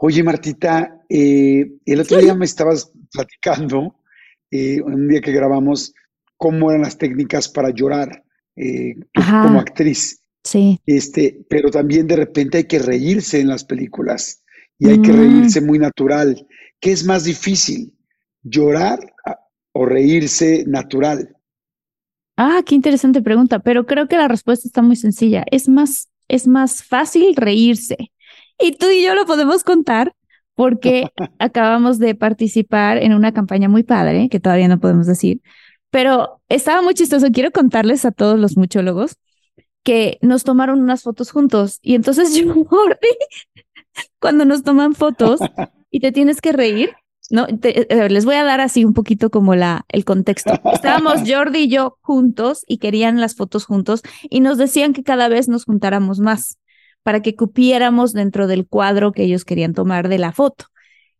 Oye, Martita, eh, el otro día me estabas platicando, eh, un día que grabamos, cómo eran las técnicas para llorar eh, como actriz. Sí. Este, pero también de repente hay que reírse en las películas y hay que Mm. reírse muy natural. ¿Qué es más difícil? ¿Llorar a- o reírse natural? Ah, qué interesante pregunta, pero creo que la respuesta está muy sencilla. Es más, es más fácil reírse. Y tú y yo lo podemos contar porque acabamos de participar en una campaña muy padre, que todavía no podemos decir, pero estaba muy chistoso. Quiero contarles a todos los muchólogos que nos tomaron unas fotos juntos y entonces yo, cuando nos toman fotos y te tienes que reír, no, Te- eh, les voy a dar así un poquito como la, el contexto. Estábamos Jordi y yo juntos y querían las fotos juntos y nos decían que cada vez nos juntáramos más para que cupiéramos dentro del cuadro que ellos querían tomar de la foto.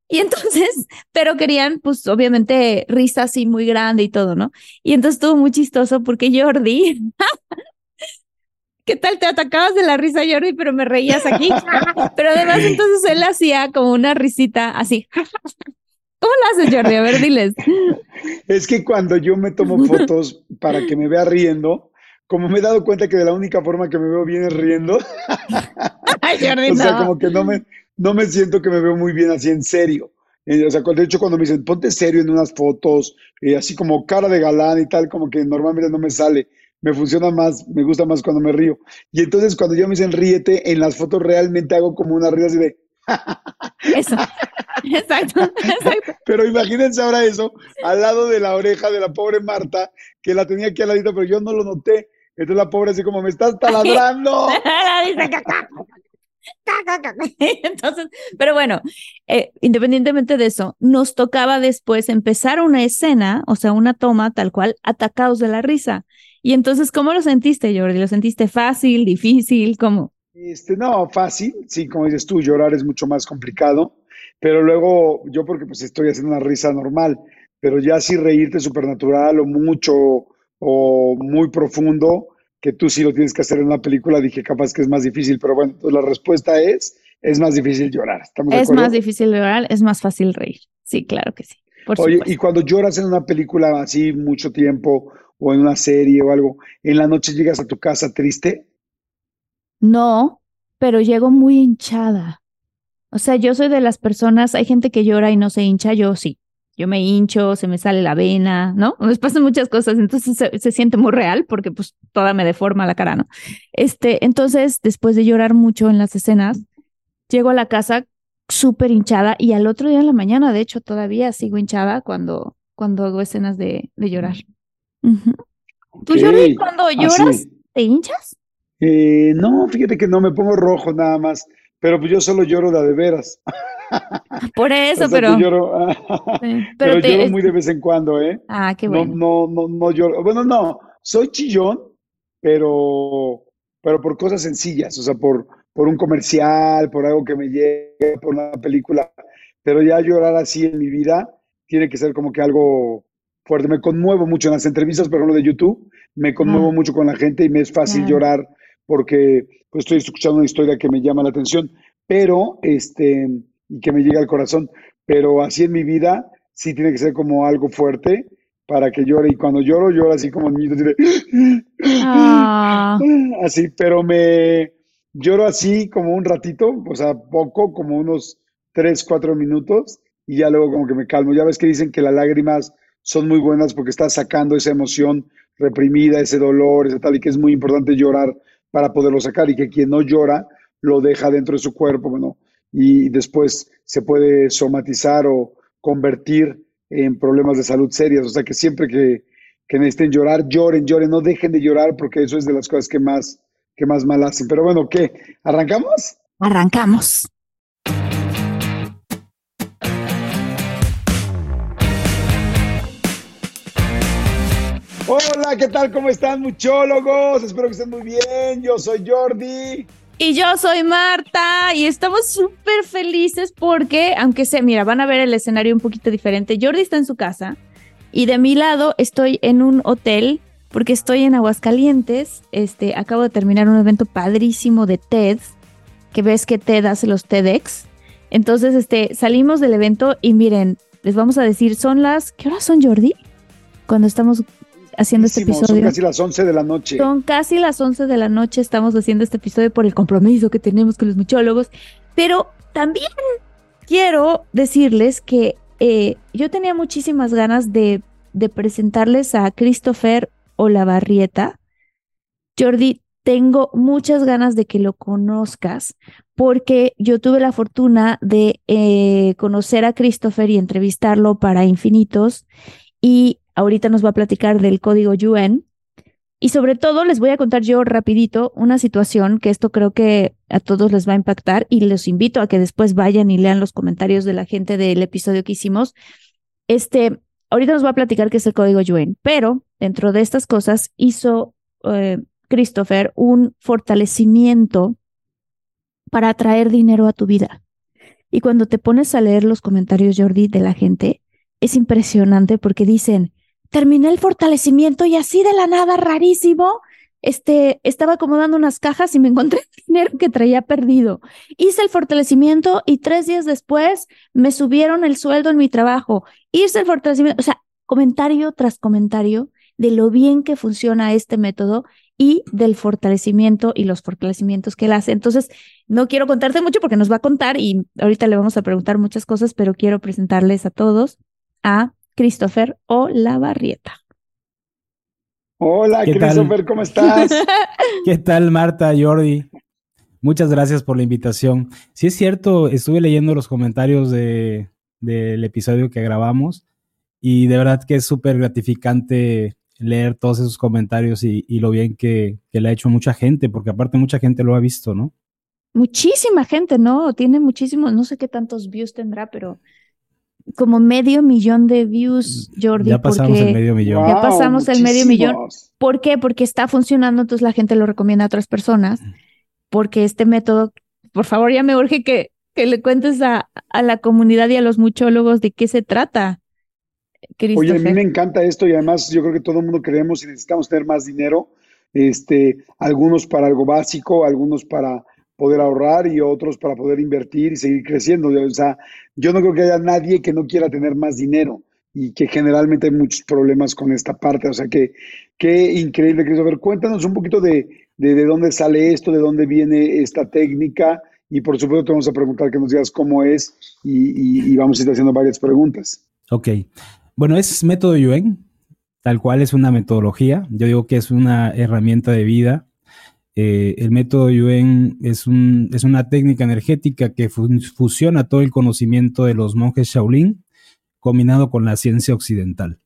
Y entonces, pero querían, pues obviamente, risa así muy grande y todo, ¿no? Y entonces estuvo muy chistoso porque Jordi, ¿qué tal te atacabas de la risa, Jordi? Pero me reías aquí. Pero además, entonces él hacía como una risita así. ¿Cómo lo haces, Jordi? A ver, diles. Es que cuando yo me tomo fotos para que me vea riendo, como me he dado cuenta que de la única forma que me veo bien es riendo, Ay, Jordi, o sea, no. como que no me, no me siento que me veo muy bien así en serio. Eh, O sea, de hecho, cuando me dicen, ponte serio en unas fotos, eh, así como cara de galán y tal, como que normalmente no me sale. Me funciona más, me gusta más cuando me río. Y entonces, cuando yo me dicen ríete, en las fotos realmente hago como una risa así de, Eso. Exacto, exacto. Pero imagínense ahora eso al lado de la oreja de la pobre Marta, que la tenía aquí al ladito, pero yo no lo noté. Entonces la pobre así como, me estás taladrando. Entonces, pero bueno, eh, independientemente de eso, nos tocaba después empezar una escena, o sea, una toma tal cual, atacados de la risa. Y entonces, ¿cómo lo sentiste, Jordi? ¿Lo sentiste fácil, difícil? ¿Cómo? Este, no, fácil, sí, como dices tú, llorar es mucho más complicado, pero luego yo porque pues estoy haciendo una risa normal, pero ya sí reírte supernatural o mucho o muy profundo, que tú sí lo tienes que hacer en una película, dije capaz que es más difícil, pero bueno, la respuesta es, es más difícil llorar, ¿estamos Es más difícil llorar, es más fácil reír. Sí, claro que sí. Por Oye, supuesto. y cuando lloras en una película así mucho tiempo o en una serie o algo, en la noche llegas a tu casa triste, No, pero llego muy hinchada. O sea, yo soy de las personas, hay gente que llora y no se hincha, yo sí. Yo me hincho, se me sale la vena, ¿no? Me pasan muchas cosas, entonces se, se siente muy real porque pues toda me deforma la cara, ¿no? Este, entonces, después de llorar mucho en las escenas, llego a la casa súper hinchada y al otro día en la mañana, de hecho, todavía sigo hinchada cuando, cuando hago escenas de, de llorar. ¿Tú, Jordi, Ok, cuando así. lloras, te hinchas? Eh, no, fíjate que no me pongo rojo nada más, pero pues yo solo lloro de de veras. Por eso, O sea, pero... que lloro, Sí, pero pero te- lloro muy de vez en cuando, ¿eh? Ah, qué No, bueno. no, no, no lloro. Bueno, no, soy chillón, pero, pero por cosas sencillas, o sea, por, por un comercial, por algo que me llega, por una película. Pero ya llorar así en mi vida tiene que ser como que algo fuerte. Me conmuevo mucho en las entrevistas, por ejemplo, de YouTube, me conmuevo Ah. mucho con la gente y me es fácil llorar porque pues, estoy escuchando una historia que me llama la atención, pero, este, y que me llega al corazón. Pero así en mi vida sí tiene que ser como algo fuerte para que llore. Y cuando lloro, lloro así como de- Ah, así, pero me, lloro así como un ratito, o sea, poco, como unos 3, 4 minutos, y ya luego como que me calmo. Ya ves que dicen que las lágrimas son muy buenas porque estás sacando esa emoción reprimida, ese dolor, ese tal, y que es muy importante llorar para poderlo sacar, y que quien no llora lo deja dentro de su cuerpo, bueno, y después se puede somatizar o convertir en problemas de salud serias. O sea que siempre que, que necesiten llorar, lloren, lloren, no dejen de llorar porque eso es de las cosas que más, que más mal hacen. Pero bueno, ¿qué? ¿Arrancamos? Arrancamos. Hola, ¿qué tal? ¿Cómo están, muchólogos? Espero que estén muy bien. Yo soy Jordi. Y yo soy Marta y estamos súper felices porque, aunque se, mira, van a ver el escenario un poquito diferente. Jordi está en su casa y de mi lado estoy en un hotel porque estoy en Aguascalientes. Este, acabo de terminar un evento padrísimo de TED, que ves que TED hace los TEDx. Entonces, este, salimos del evento y miren, les vamos a decir, son las, ¿qué horas son, Jordi? Cuando estamos haciendo este episodio. Son casi las 11 de la noche. Son casi las 11 de la noche, estamos haciendo este episodio por el compromiso que tenemos con los muchólogos, pero también quiero decirles que eh, yo tenía muchísimas ganas de, de presentarles a Christopher Olavarrieta. Jordi, tengo muchas ganas de que lo conozcas porque yo tuve la fortuna de eh, conocer a Christopher y entrevistarlo para Infinitos y Ahorita nos va a platicar del código UN. Y sobre todo les voy a contar yo rapidito una situación que esto creo que a todos les va a impactar y les invito a que después vayan y lean los comentarios de la gente del episodio que hicimos. Este, ahorita nos va a platicar qué es el código UN, pero dentro de estas cosas hizo eh, Christopher un fortalecimiento para atraer dinero a tu vida. Y cuando te pones a leer los comentarios, Jordi, de la gente, es impresionante porque dicen, terminé el fortalecimiento y así de la nada, rarísimo, este, estaba acomodando unas cajas y me encontré dinero que traía perdido. Hice el fortalecimiento y tres días después me subieron el sueldo en mi trabajo. Hice el fortalecimiento, o sea, comentario tras comentario de lo bien que funciona este método y del fortalecimiento y los fortalecimientos que él hace. Entonces, no quiero contarte mucho porque nos va a contar y ahorita le vamos a preguntar muchas cosas, pero quiero presentarles a todos a Christopher o La Barrieta. Hola, Christopher, ¿cómo estás? ¿Qué tal, Marta, Jordi? Muchas gracias por la invitación. Sí es cierto, estuve leyendo los comentarios de, del episodio que grabamos y de verdad que es súper gratificante leer todos esos comentarios y, lo bien que, que, le ha hecho mucha gente, porque aparte mucha gente lo ha visto, ¿no? Muchísima gente, ¿no? Tiene muchísimos, no sé qué tantos views tendrá, pero como medio millón de views, Jordi. Ya pasamos el medio millón. ya pasamos el medio millón. ¿Por qué? Porque está funcionando, entonces la gente lo recomienda a otras personas. Porque este método, por favor, ya me urge que, que le cuentes a, a la comunidad y a los muchólogos de qué se trata. Oye, a mí me encanta esto y además yo creo que todo el mundo creemos y necesitamos tener más dinero. Este, algunos para algo básico, algunos para poder ahorrar y otros para poder invertir y seguir creciendo. O sea, yo no creo que haya nadie que no quiera tener más dinero y que generalmente hay muchos problemas con esta parte. O sea, que qué increíble, Christopher. Cuéntanos un poquito de, de, dónde sale esto, de dónde viene esta técnica y por supuesto te vamos a preguntar que nos digas cómo es y, y vamos a ir haciendo varias preguntas. Ok. Bueno, es método Yuen, tal cual es una metodología. Yo digo que es una herramienta de vida eh, el método Yuen es, un, es, una técnica energética que fusiona todo el conocimiento de los monjes Shaolin combinado con la ciencia occidental.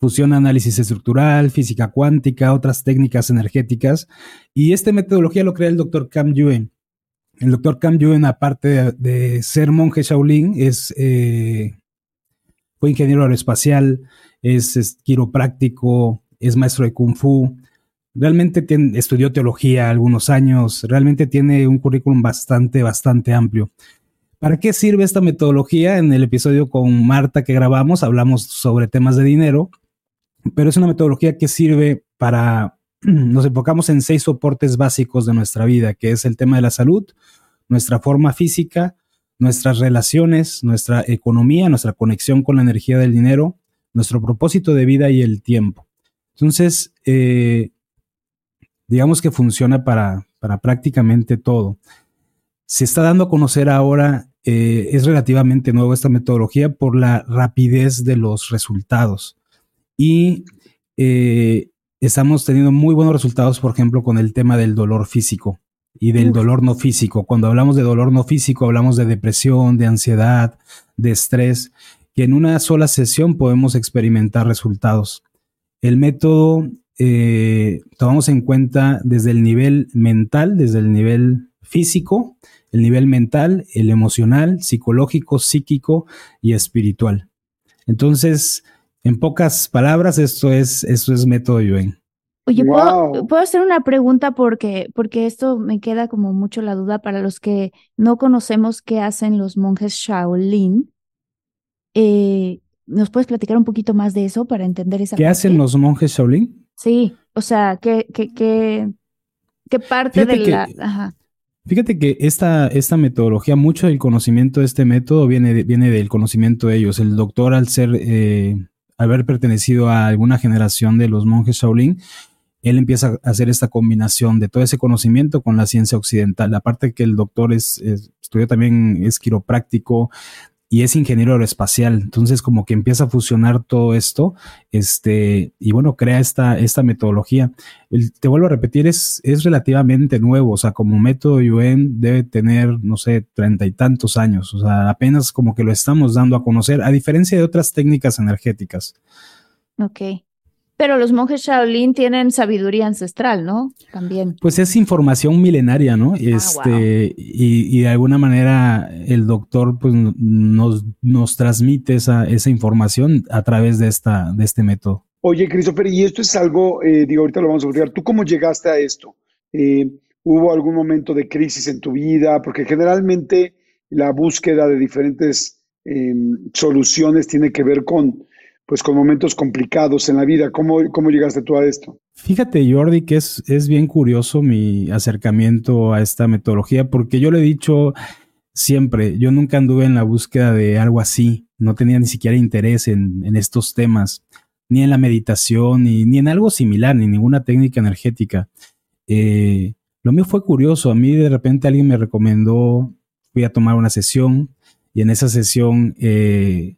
Fusiona análisis estructural, física cuántica, otras técnicas energéticas. Y esta metodología lo crea el doctor Cam Yuen. El doctor Cam Yuen, aparte de, ser monje Shaolin, es, eh, fue ingeniero aeroespacial, es, es quiropráctico, es maestro de kung fu, Realmente estudió teología algunos años, realmente tiene un currículum bastante, bastante amplio. ¿Para qué sirve esta metodología? En el episodio con Marta que grabamos hablamos sobre temas de dinero, pero es una metodología que sirve para, nos enfocamos en seis soportes básicos de nuestra vida, que es el tema de la salud, nuestra forma física, nuestras relaciones, nuestra economía, nuestra conexión con la energía del dinero, nuestro propósito de vida y el tiempo. Entonces, eh, digamos que funciona para, para prácticamente todo. Se está dando a conocer ahora, eh, es relativamente nuevo esta metodología por la rapidez de los resultados. Y eh, estamos teniendo muy buenos resultados, por ejemplo, con el tema del dolor físico y del dolor no físico. Cuando hablamos de dolor no físico, hablamos de depresión, de ansiedad, de estrés, que en una sola sesión podemos experimentar resultados. El método eh, tomamos en cuenta desde el nivel mental, desde el nivel físico, el nivel mental, el emocional, psicológico, psíquico y espiritual. Entonces, en pocas palabras, esto es, esto es método Yuen. Oye, ¿puedo, ¿puedo, hacer una pregunta porque, porque esto me queda como mucho la duda para los que no conocemos qué hacen los monjes Shaolin. Eh, ¿Nos puedes platicar un poquito más de eso para entender esa ¿Qué hacen los monjes Shaolin? Sí, o sea, ¿qué, qué, qué, qué parte de la... Fíjate que esta, esta metodología, mucho del conocimiento de este método viene, viene del conocimiento de ellos. El doctor, al ser, eh, haber pertenecido a alguna generación de los monjes Shaolin, él empieza a hacer esta combinación de todo ese conocimiento con la ciencia occidental. Aparte que el doctor es, estudió también, es quiropráctico, y es ingeniero aeroespacial. Entonces, como que empieza a fusionar todo esto, este, y bueno, crea esta, esta metodología. te vuelvo a repetir, es, es relativamente nuevo, o sea, como método UN debe tener, no sé, treinta y tantos años, o sea, apenas como que lo estamos dando a conocer, a diferencia de otras técnicas energéticas. Ok. Pero los monjes Shaolin tienen sabiduría ancestral, ¿no? También. Pues es información milenaria, ¿no? Ah, este, y, de alguna manera el doctor pues, nos, nos transmite esa, esa información a través de, esta, de este método. Oye, Christopher, y esto es algo, eh, digo, ahorita lo vamos a estudiar. ¿Tú cómo llegaste a esto? Eh, ¿Hubo algún momento de crisis en tu vida? Porque generalmente la búsqueda de diferentes em, soluciones tiene que ver con pues con momentos complicados en la vida. ¿Cómo, cómo llegaste tú a esto? Fíjate, Jordi, que es, es bien curioso mi acercamiento a esta metodología, porque yo le he dicho siempre, yo nunca anduve en la búsqueda de algo así, no tenía ni siquiera interés en, en estos temas, ni en la meditación, ni, ni, en algo similar, ni ninguna técnica energética. Eh, lo mío fue curioso, a mí de repente alguien me recomendó, fui a tomar una sesión y en esa sesión eh,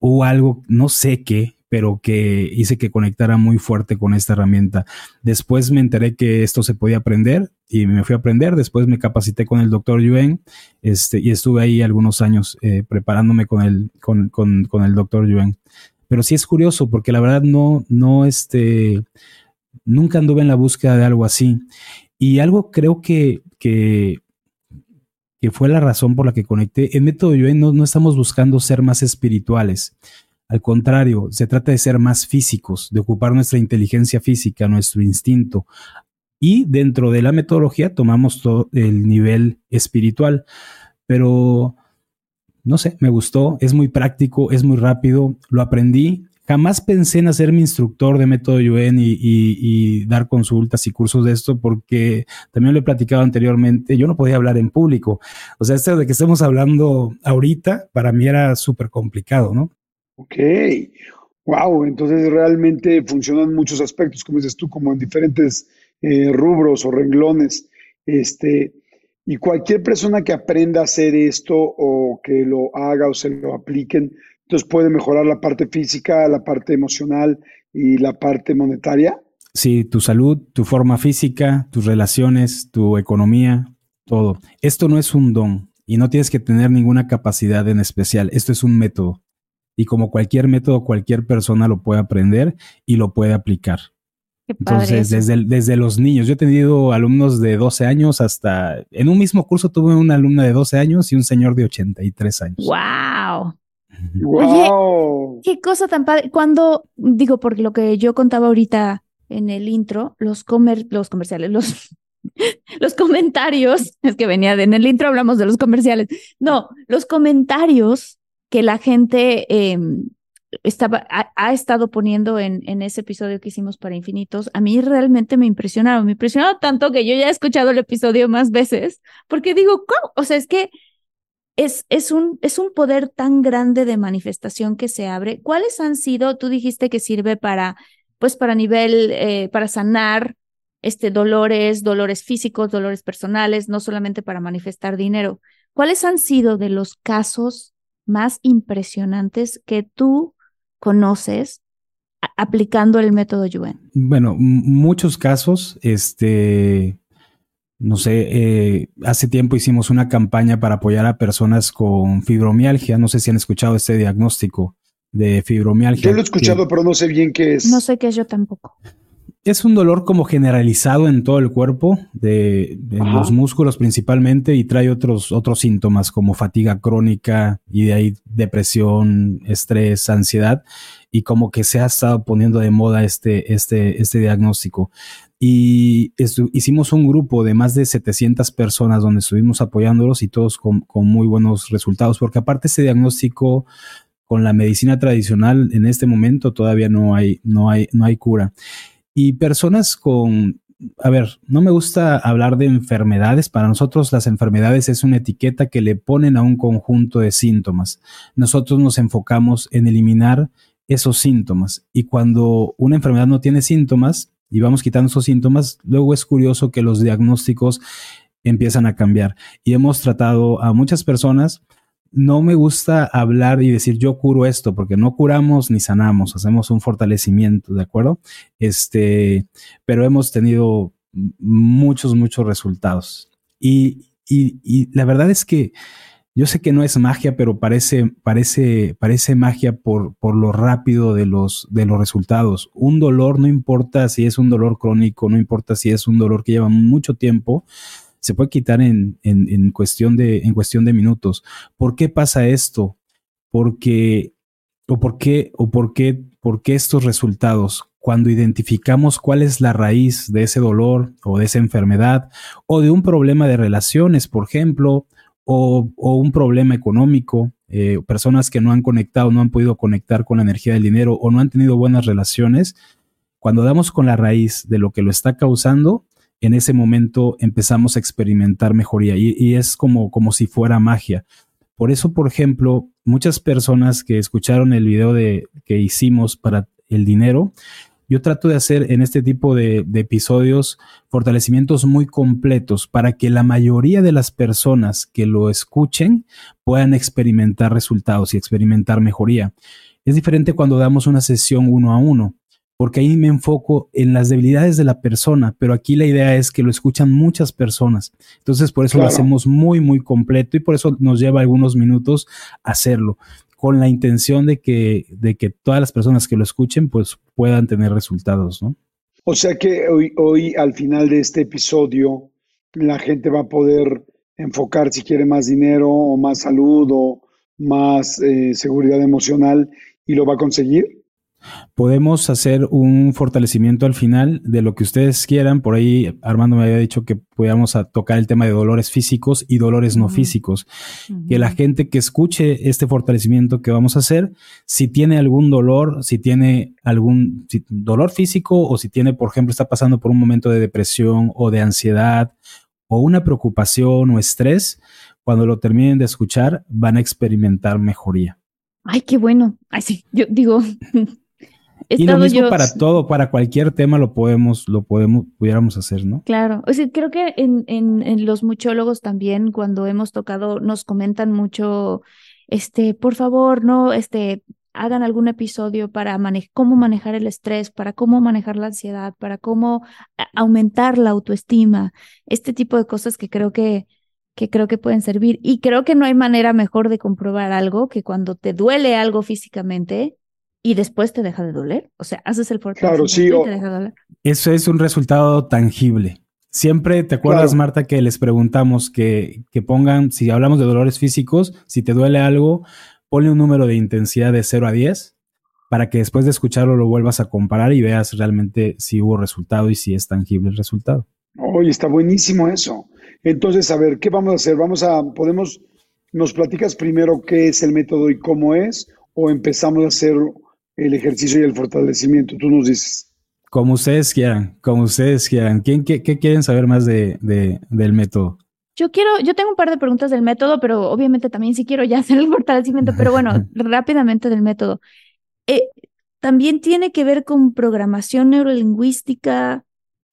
hubo algo, no sé qué, pero que hice que conectara muy fuerte con esta herramienta. Después me enteré que esto se podía aprender y me fui a aprender. Después me capacité con el doctor Yuen este, y estuve ahí algunos años eh, preparándome con el, con, con, con el doctor Yuen. Pero sí es curioso porque la verdad no, no, este, nunca anduve en la búsqueda de algo así. Y algo creo que, que que fue la razón por la que conecté. En Método Yuen no, no estamos buscando ser más espirituales. Al contrario, se trata de ser más físicos, de ocupar nuestra inteligencia física, nuestro instinto. Y dentro de la metodología tomamos todo el nivel espiritual. Pero, no sé, me gustó, es muy práctico, es muy rápido, lo aprendí Jamás pensé en hacer mi instructor de método Yuen y, dar consultas y cursos de esto porque también lo he platicado anteriormente, yo no podía hablar en público. O sea, esto de que estemos hablando ahorita, para mí era súper complicado, ¿no? Ok, wow, entonces realmente funcionan muchos aspectos, como dices tú, como en diferentes eh, rubros o renglones. Este, y cualquier persona que aprenda a hacer esto o que lo haga o se lo apliquen, entonces puede mejorar la parte física, la parte emocional y la parte monetaria. Sí, tu salud, tu forma física, tus relaciones, tu economía, todo. Esto no es un don y no tienes que tener ninguna capacidad en especial. Esto es un método. Y como cualquier método, cualquier persona lo puede aprender y lo puede aplicar. Entonces, desde, desde los niños, yo he tenido alumnos de 12 años hasta, en un mismo curso tuve una alumna de 12 años y un señor de 83 años. ¡Wow! Oye, qué cosa tan padre. Cuando, digo, porque lo que yo contaba ahorita en el intro, los, comer, los comerciales, los, los comentarios, es que venía de, en el intro hablamos de los comerciales, no, los comentarios que la gente em, estaba, ha, estado poniendo en, en ese episodio que hicimos para Infinitos, a mí realmente me impresionaron, me impresionó tanto que yo ya he escuchado el episodio más veces, porque digo, ¿cómo? O sea, es que es, es, un, es un poder tan grande de manifestación que se abre. ¿Cuáles han sido, tú dijiste que sirve para, pues para nivel, eh, para sanar este, dolores, dolores físicos, dolores personales, no solamente para manifestar dinero. ¿Cuáles han sido de los casos más impresionantes que tú conoces aplicando el método Yuen? Bueno, muchos casos, este, no sé, eh, hace tiempo hicimos una campaña para apoyar a personas con fibromialgia. No sé si han escuchado este diagnóstico de fibromialgia. Yo lo he escuchado, pero no sé bien qué es. No sé qué es yo tampoco. Es un dolor como generalizado en todo el cuerpo, de, los músculos principalmente, y trae otros, otros síntomas como fatiga crónica y de ahí depresión, estrés, ansiedad, y como que se ha estado poniendo de moda este, este, este diagnóstico. Y hicimos un grupo de más de 700 personas donde estuvimos apoyándolos y todos con, muy buenos resultados, porque aparte ese diagnóstico con la medicina tradicional en este momento todavía no hay, no hay, no hay cura. Y personas con, a ver, no me gusta hablar de enfermedades. Para nosotros las enfermedades es una etiqueta que le ponen a un conjunto de síntomas. Nosotros nos enfocamos en eliminar esos síntomas. Y cuando una enfermedad no tiene síntomas y vamos quitando esos síntomas, luego es curioso que los diagnósticos empiezan a cambiar. Y hemos tratado a muchas personas no me gusta hablar y decir yo curo esto, porque no curamos ni sanamos, hacemos un fortalecimiento, ¿de acuerdo? Este, pero hemos tenido muchos, muchos resultados. Y, la verdad es que yo sé que no es magia, pero parece, parece, parece magia por, por lo rápido de los, de los resultados. Un dolor, no importa si es un dolor crónico, no importa si es un dolor que lleva mucho tiempo, se puede quitar en, en, cuestión de, en cuestión de minutos. ¿Por qué pasa esto? Porque, o por qué, o por qué, por qué estos resultados, cuando identificamos cuál es la raíz de ese dolor o de esa enfermedad o de un problema de relaciones, por ejemplo, o, un problema económico, eh, personas que no han conectado, no han podido conectar con la energía del dinero o no han tenido buenas relaciones, cuando damos con la raíz de lo que lo está causando, en ese momento empezamos a experimentar mejoría y, es como, como si fuera magia. Por eso, por ejemplo, muchas personas que escucharon el video de, que hicimos para el dinero, yo trato de hacer en este tipo de, de, episodios fortalecimientos muy completos para que la mayoría de las personas que lo escuchen puedan experimentar resultados y experimentar mejoría. Es diferente cuando damos una sesión uno a uno porque ahí me enfoco en las debilidades de la persona, pero aquí la idea es que lo escuchan muchas personas. Entonces, por eso lo hacemos muy, muy completo y por eso nos lleva algunos minutos hacerlo, con la intención de que, de que todas las personas que lo escuchen, pues puedan tener resultados, ¿no? O sea que hoy, hoy al final de este episodio, la gente va a poder enfocar si quiere más dinero o más salud o más eh, seguridad emocional y lo va a conseguir. Podemos hacer un fortalecimiento al final de lo que ustedes quieran. Por ahí Armando me había dicho que podíamos tocar el tema de dolores físicos y dolores no físicos. Que la gente que escuche este fortalecimiento que vamos a hacer, si tiene algún dolor, si tiene algún dolor físico o si tiene, por ejemplo, está pasando por un momento de depresión o de ansiedad o una preocupación o estrés, cuando lo terminen de escuchar van a experimentar mejoría. Ay, qué bueno. Ay, sí, yo digo, y lo mismo para todo, para cualquier tema lo podemos, lo podemos, pudiéramos hacer, ¿no? Claro. O sea, creo que en, en, en los muchólogos también, cuando hemos tocado, nos comentan mucho, este, por favor, no, este, hagan algún episodio para cómo manejar el estrés, para cómo manejar la ansiedad, para cómo aumentar la autoestima, este tipo de cosas que creo que, que creo que pueden servir. Y creo que no hay manera mejor de comprobar algo que cuando te duele algo físicamente, y después te deja de doler. O sea, haces el fortalecimiento claro, sí, y te deja de doler. Eso es un resultado tangible. Siempre te acuerdas, Marta, que les preguntamos que, que, pongan, si hablamos de dolores físicos, si te duele algo, ponle un número de intensidad de 0 a 10 para que después de escucharlo lo vuelvas a comparar y veas realmente si hubo resultado y si es tangible el resultado. Oye, está buenísimo eso. Entonces, a ver, ¿qué vamos a hacer? Vamos a, podemos, nos platicas primero qué es el método y cómo es, o empezamos a hacer el ejercicio y el fortalecimiento. Tú nos dices. Como ustedes quieran, como ustedes quieran. ¿Quién, qué, quieren saber más de, del método? Yo quiero, yo tengo un par de preguntas del método, pero obviamente también sí quiero ya hacer el fortalecimiento, pero bueno, rápidamente del método. Eh, también tiene que ver con programación neurolingüística.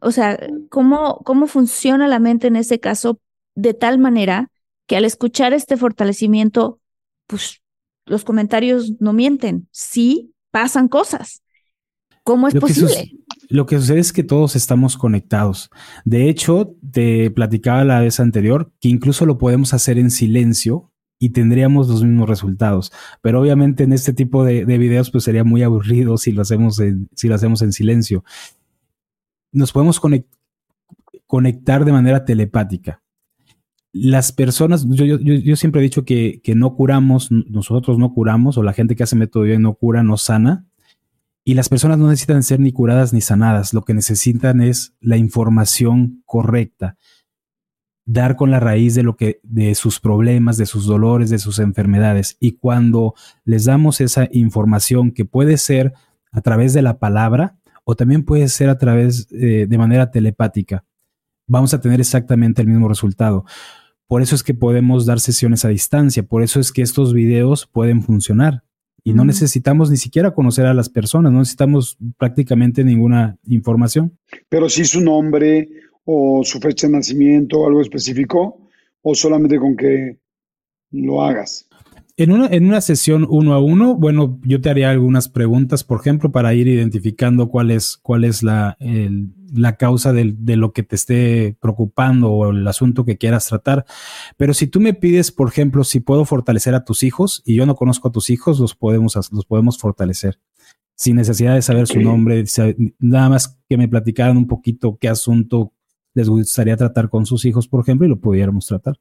O sea, cómo, cómo funciona la mente en ese caso de tal manera que al escuchar este fortalecimiento, pues los comentarios no mienten, sí pasan cosas. ¿Cómo es Lo que posible? Lo que sucede es que todos estamos conectados. De hecho, te platicaba la vez anterior que incluso lo podemos hacer en silencio y tendríamos los mismos resultados. Pero obviamente en este tipo de, de videos pues sería muy aburrido si lo hacemos en, si lo hacemos en silencio. Nos podemos conect- conectar de manera telepática. Las personas, yo, yo- yo- siempre he dicho que, no curamos, nosotros no curamos, o la gente que hace método bien no cura, no sana. Y las personas no necesitan ser ni curadas ni sanadas, lo que necesitan es la información correcta, dar con la raíz de lo que de sus problemas, de sus dolores, de sus enfermedades. Y cuando les damos esa información que puede ser a través de la palabra o también puede ser a través eh, de manera telepática, vamos a tener exactamente el mismo resultado. Por eso es que podemos dar sesiones a distancia, por eso es que estos videos pueden funcionar. Y no necesitamos ni siquiera conocer a las personas, no necesitamos prácticamente ninguna información. Pero sí su nombre o su fecha de nacimiento algo específico, o solamente con que lo hagas. En una, en una sesión uno a uno, bueno, yo te haría algunas preguntas, por ejemplo, para ir identificando cuál es, cuál es la, el- la causa del- de lo que te esté preocupando o el asunto que quieras tratar. Pero si tú me pides, por ejemplo, si puedo fortalecer a tus hijos y yo no conozco a tus hijos, los podemos, los podemos fortalecer. Sin necesidad de saber su nombre, nada más que me platicaran un poquito qué asunto les gustaría tratar con sus hijos, por ejemplo, y lo pudiéramos tratar.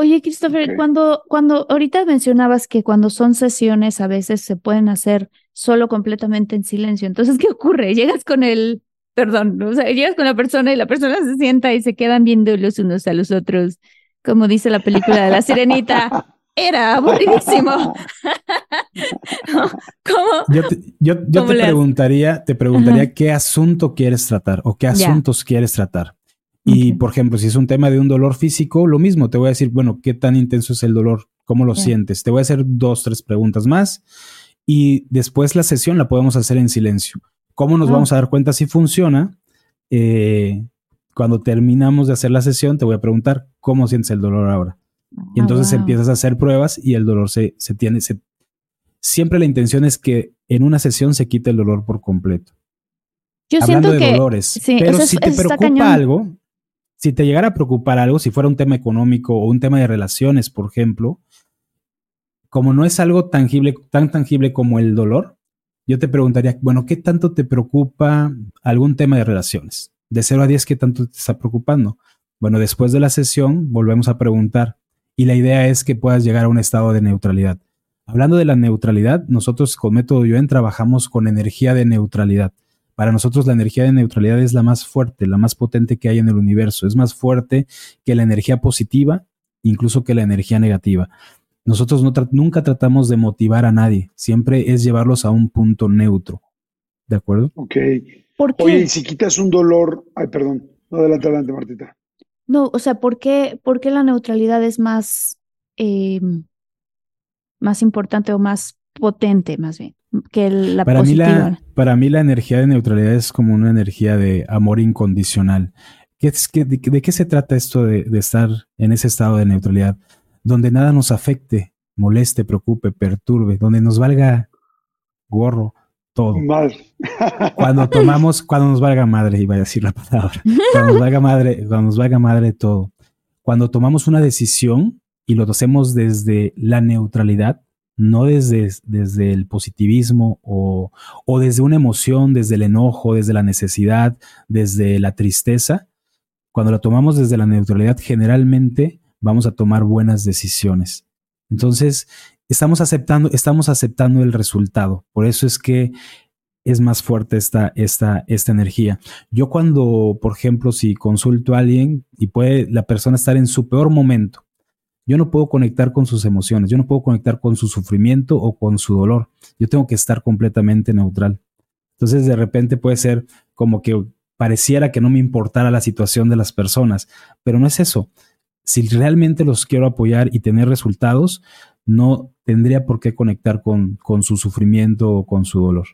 Oye, Christopher, cuando, cuando ahorita mencionabas que cuando son sesiones a veces se pueden hacer solo completamente en silencio. Entonces, ¿qué ocurre? Llegas con el, perdón, o sea, llegas con la persona y la persona se sienta y se quedan viendo los unos a los otros, como dice la película de la sirenita. Era aburridísimo. ¿Cómo? Yo te, yo, yo ¿Cómo te le haces? preguntaría, te preguntaría Ajá. qué asunto quieres tratar o qué Ya. asuntos quieres tratar. Y por ejemplo, si es un tema de un dolor físico, lo mismo, te voy a decir, bueno, ¿qué tan intenso es el dolor? ¿Cómo lo sientes? Te voy a hacer dos, tres preguntas más y después la sesión la podemos hacer en silencio. ¿Cómo nos Ah. vamos a dar cuenta si funciona? Eh, cuando terminamos de hacer la sesión, te voy a preguntar cómo sientes el dolor ahora. Y Ah, entonces wow. empiezas a hacer pruebas y el dolor se, se tiene. Se... Siempre la intención es que en una sesión se quite el dolor por completo. Yo Hablando siento de que dolores. sí, pero es- si te preocupa cañón. algo, si te llegara a preocupar algo, si fuera un tema económico o un tema de relaciones, por ejemplo, como no es algo tangible, tan tangible como el dolor, yo te preguntaría, bueno, ¿qué tanto te preocupa algún tema de relaciones? De 0 a 10, ¿qué tanto te está preocupando? Bueno, después de la sesión volvemos a preguntar y la idea es que puedas llegar a un estado de neutralidad. Hablando de la neutralidad, nosotros con Método Yuen trabajamos con energía de neutralidad. Para nosotros la energía de neutralidad es la más fuerte, la más potente que hay en el universo. Es más fuerte que la energía positiva, incluso que la energía negativa. Nosotros no tra- nunca tratamos de motivar a nadie, siempre es llevarlos a un punto neutro. ¿De acuerdo? Ok. ¿Por qué? Oye, y si quitas un dolor, ay, perdón, no, adelante, adelante, Martita. No, o sea, ¿por qué, por qué la neutralidad es más, eh, más importante o más potente, más bien, que la Para mí, la, para mí la energía de neutralidad es como una energía de amor incondicional. ¿Qué es, qué- de, de qué se trata esto de, de estar en ese estado de neutralidad? Donde nada nos afecte, moleste, preocupe, perturbe, donde nos valga gorro todo. Mal. Cuando tomamos, cuando nos valga madre, iba a decir la palabra, cuando nos valga madre, cuando nos valga madre todo. Cuando tomamos una decisión y lo hacemos desde la neutralidad, no desde, desde el positivismo o, o desde una emoción, desde el enojo, desde la necesidad, desde la tristeza, cuando lo tomamos desde la neutralidad, generalmente vamos a tomar buenas decisiones. Entonces, estamos aceptando, estamos aceptando el resultado. Por eso es que es más fuerte esta, esta, esta energía. Yo cuando, por ejemplo, si consulto a alguien y puede la persona estar en su peor momento, yo no puedo conectar con sus emociones, yo no puedo conectar con su sufrimiento o con su dolor. Yo tengo que estar completamente neutral. Entonces, de repente puede ser como que pareciera que no me importara la situación de las personas, pero no es eso. Si realmente los quiero apoyar y tener resultados, no tendría por qué conectar con, con su sufrimiento o con su dolor.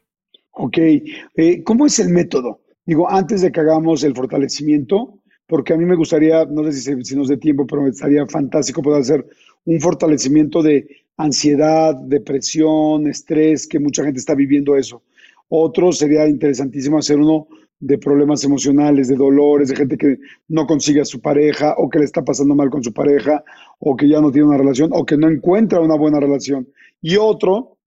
Ok, eh, ¿cómo es el método? Digo, antes de que hagamos el fortalecimiento, porque a mí me gustaría, no sé si, nos dé tiempo, pero me estaría fantástico poder hacer un fortalecimiento de ansiedad, depresión, estrés, que mucha gente está viviendo eso. Otro sería interesantísimo hacer uno de problemas emocionales, de dolores, de gente que no consigue a su pareja o que le está pasando mal con su pareja o que ya no tiene una relación o que no encuentra una buena relación. Y otro,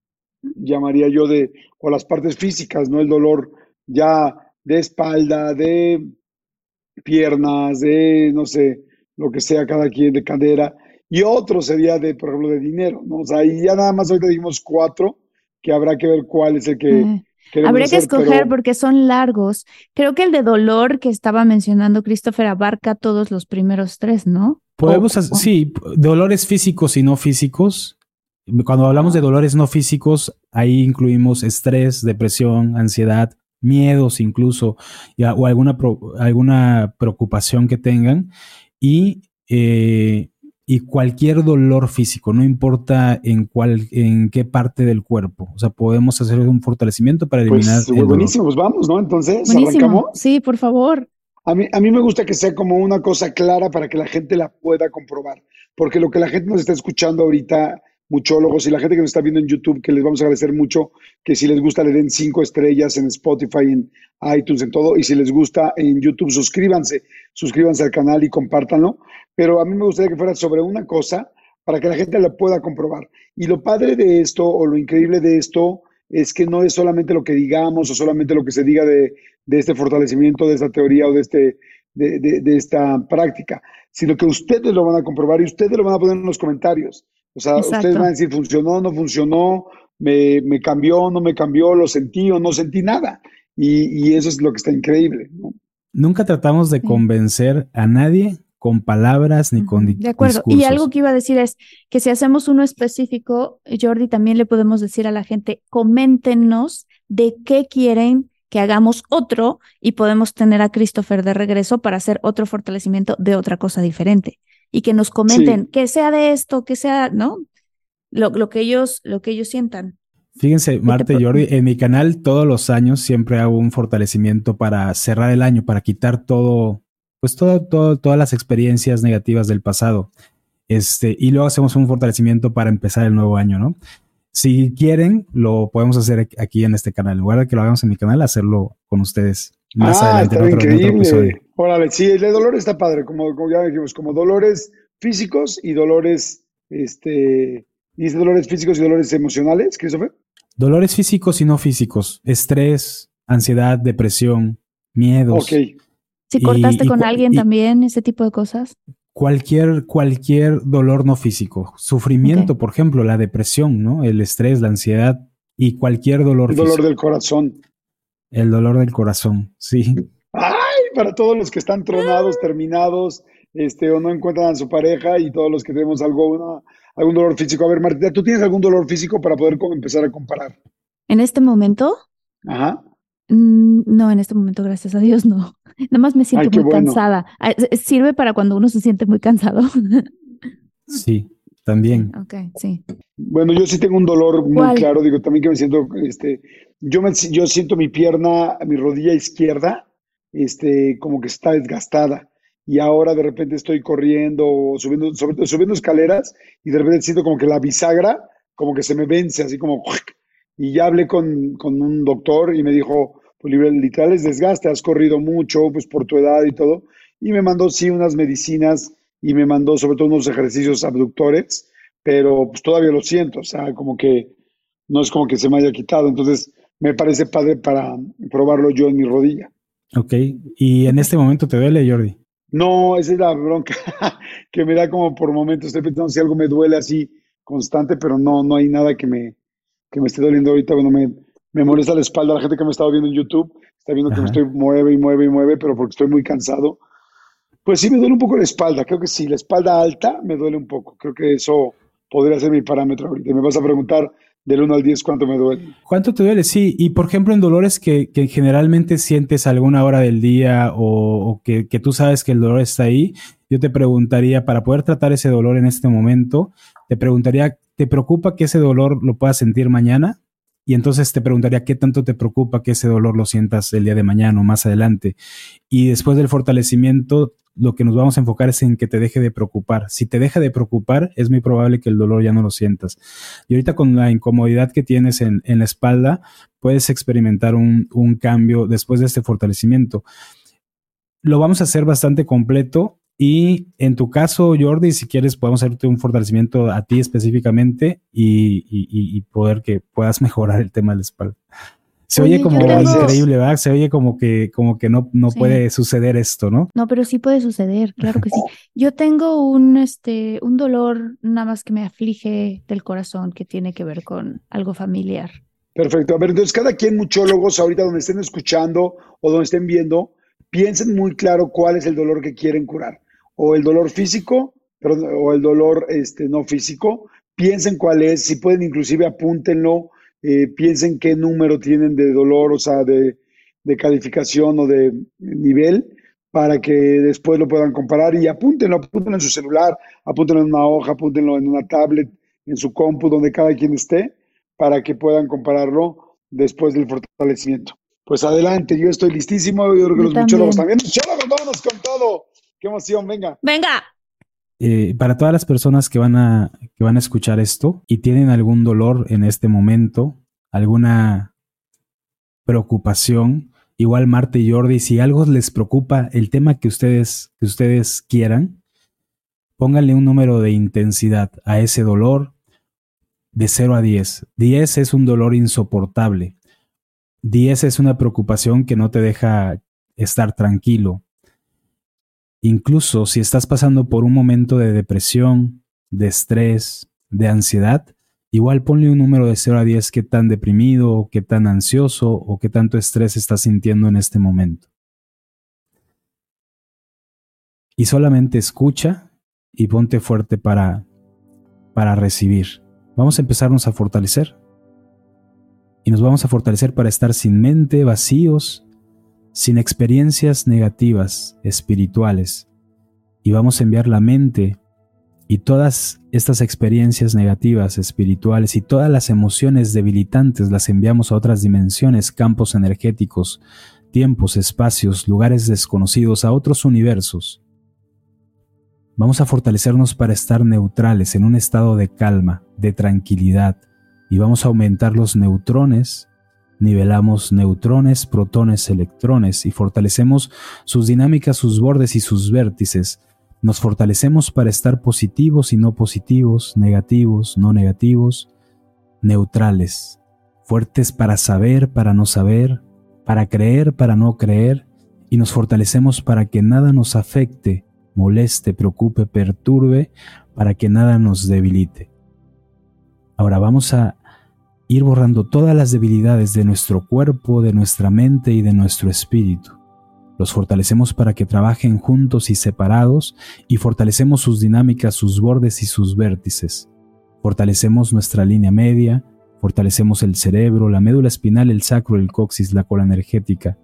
llamaría yo de, o las partes físicas, ¿no? El dolor ya de espalda, de piernas, de, no sé, lo que sea cada quien, de cadera, y otro sería de, por ejemplo, de dinero, ¿no? O sea, y ya nada más ahorita dijimos cuatro, que habrá que ver cuál es el que... Habría que escoger porque son largos. Creo que el de dolor que estaba mencionando Christopher abarca todos los primeros tres, ¿no? Podemos, sí, dolores físicos y no físicos. Cuando hablamos de dolores no físicos, ahí incluimos estrés, depresión, ansiedad, miedos incluso, o alguna, alguna preocupación que tengan y, eh, y cualquier dolor físico, no importa en cuál, en qué parte del cuerpo. O sea, podemos hacer un fortalecimiento para pues, eliminar. Pues, buenísimo, pues vamos, ¿no? Entonces, arrancamos. Sí, por favor. A mí, a mí me gusta que sea como una cosa clara para que la gente la pueda comprobar, porque lo que la gente nos está escuchando ahorita muchólogos y la gente que nos está viendo en YouTube, que les vamos a agradecer mucho, que si les gusta le den cinco estrellas en Spotify, en iTunes, en todo, y si les gusta en YouTube, suscríbanse, suscríbanse al canal y compártanlo. Pero a mí me gustaría que fuera sobre una cosa para que la gente la pueda comprobar. Y lo padre de esto, o lo increíble de esto, es que no es solamente lo que digamos o solamente lo que se diga de, este fortalecimiento, de esta teoría o de, este, de, de esta práctica, sino que ustedes lo van a comprobar y ustedes lo van a poner en los comentarios. O sea, ustedes van a decir, funcionó, no funcionó, me, me, cambió, no me cambió, lo sentí o no sentí nada. Y, y eso es lo que está increíble. ¿no? Nunca tratamos de convencer a nadie con palabras ni con De acuerdo. Y algo que iba a decir es que si hacemos uno específico, Jordi, también le podemos decir a la gente, coméntenos de qué quieren que hagamos otro y podemos tener a Christopher de regreso para hacer otro fortalecimiento de otra cosa diferente y que nos comenten que sea de esto, que sea, ¿no? Lo, lo, que ellos, lo que ellos sientan. Fíjense, Marta y Jordi, en mi canal todos los años siempre hago un fortalecimiento para cerrar el año, para quitar todo, pues todo, todo, todas las experiencias negativas del pasado. Este, y luego hacemos un fortalecimiento para empezar el nuevo año, ¿no? Si quieren, lo podemos hacer aquí en este canal. En lugar de que lo hagamos en mi canal, hacerlo con ustedes más ah, adelante en otro, episodio. Órale, sí, el de dolor está padre, como, como, ya dijimos, como dolores físicos y dolores, este, dice dolores físicos y dolores emocionales, Christopher. Dolores físicos y no físicos, estrés, ansiedad, depresión, miedos. Ok. Si cortaste con alguien también, ese tipo de cosas. Cualquier, cualquier dolor no físico, sufrimiento, por ejemplo, la depresión, ¿no? El estrés, la ansiedad y cualquier dolor. El dolor del corazón. El dolor del corazón, sí. ¡Ay! Para todos los que están tronados, terminados, este, o no encuentran a su pareja y todos los que tenemos algo, algún dolor físico. A ver, Martita, ¿tú tienes algún dolor físico para poder empezar a comparar? ¿En este momento? Ajá. Mm, no, en este momento, gracias a Dios, no. Nada más me siento muy cansada. Ah, sirve para cuando uno se siente muy cansado. Sí, también. Ok, sí. Bueno, yo sí tengo un dolor muy claro, digo, también que me siento, este, yo, me, yo siento mi pierna, mi rodilla izquierda, este, como que está desgastada. Y ahora de repente estoy corriendo subiendo, subiendo escaleras y de repente siento como que la bisagra, como que se me vence, así como, Y ya hablé con, con un doctor y me dijo, pues literal es desgaste, has corrido mucho, pues por tu edad y todo. Y me mandó, sí, unas medicinas y me mandó sobre todo unos ejercicios abductores, pero pues todavía lo siento, o sea, como que no es como que se me haya quitado. Entonces, me parece padre para probarlo yo en mi rodilla. Ok, ¿y en este momento te duele, Jordi? No, esa es la bronca que me da como por momentos. Estoy pensando si algo me duele así constante, pero no, no hay nada que me, que me esté doliendo ahorita. Bueno, me, me molesta la espalda. La gente que me ha estado viendo en YouTube está viendo que me estoy mueve y mueve y mueve, pero porque estoy muy cansado. Pues sí, me duele un poco la espalda. Creo que sí, la espalda alta me duele un poco. Creo que eso podría ser mi parámetro ahorita. Me vas a preguntar del 1 al 10 cuánto me duele. ¿Cuánto te duele? Sí, y por ejemplo en dolores que, generalmente sientes alguna hora del día o, que, que, tú sabes que el dolor está ahí, yo te preguntaría, para poder tratar ese dolor en este momento, te preguntaría, ¿te preocupa que ese dolor lo puedas sentir mañana? Y entonces te preguntaría qué tanto te preocupa que ese dolor lo sientas el día de mañana o más adelante. Y después del fortalecimiento, lo que nos vamos a enfocar es en que te deje de preocupar. Si te deja de preocupar, es muy probable que el dolor ya no lo sientas. Y ahorita con la incomodidad que tienes en, la espalda, puedes experimentar un, un cambio después de este fortalecimiento. Lo vamos a hacer bastante completo y en tu caso, Jordi, si quieres, podemos hacerte un fortalecimiento a ti específicamente y, y, y poder que puedas mejorar el tema de la espalda. Se oye, como increíble, ¿verdad? Se oye como que, como que no, no puede suceder esto, ¿no? No, pero sí puede suceder, claro que sí. Yo tengo un, este, un dolor nada más que me aflige del corazón que tiene que ver con algo familiar. Perfecto. A ver, entonces cada quien, muchólogos, ahorita donde estén escuchando o donde estén viendo, piensen muy claro cuál es el dolor que quieren curar. O el dolor físico, o el dolor este, no físico. Piensen cuál es, si pueden inclusive apúntenlo eh, piensen qué número tienen de dolor, o sea, de, calificación o de nivel, para que después lo puedan comparar y apúntenlo, apúntenlo en su celular, apúntenlo en una hoja, apúntenlo en una tablet, en su compu, donde cada quien esté, para que puedan compararlo después del fortalecimiento. Pues adelante, yo estoy listísimo, yo creo que los muchólogos también. Muchólogos, vámonos con todo. Qué emoción, venga. Venga. Eh, para todas las personas que van, a, que van a escuchar esto y tienen algún dolor en este momento, alguna preocupación, igual Marta y Jordi, si algo les preocupa el tema que ustedes, que ustedes quieran, pónganle un número de intensidad a ese dolor de 0 a 10. 10 es un dolor insoportable. 10 es una preocupación que no te deja estar tranquilo. Incluso si estás pasando por un momento de depresión, de estrés, de ansiedad, igual ponle un número de 0 a 10 qué tan deprimido, qué tan ansioso o qué tanto estrés estás sintiendo en este momento. Y solamente escucha y ponte fuerte para, para recibir. Vamos a empezarnos a fortalecer. Y nos vamos a fortalecer para estar sin mente, vacíos, sin experiencias negativas, espirituales, y vamos a enviar la mente y todas estas experiencias negativas, espirituales y todas las emociones debilitantes las enviamos a otras dimensiones, campos energéticos, tiempos, espacios, lugares desconocidos, a otros universos. Vamos a fortalecernos para estar neutrales en un estado de calma, de tranquilidad, y vamos a aumentar los neutrones nivelamos neutrones, protones, electrones y fortalecemos sus dinámicas, sus bordes y sus vértices. Nos fortalecemos para estar positivos y no positivos, negativos, no negativos, neutrales, fuertes para saber, para no saber, para creer, para no creer, y nos fortalecemos para que nada nos afecte, moleste, preocupe, perturbe, para que nada nos debilite. Ahora vamos a ir borrando todas las debilidades de nuestro cuerpo, de nuestra mente y de nuestro espíritu. Los fortalecemos para que trabajen juntos y separados y fortalecemos sus dinámicas, sus bordes y sus vértices. Fortalecemos nuestra línea media, fortalecemos el cerebro, la médula espinal, el sacro, el coxis, la cola energética.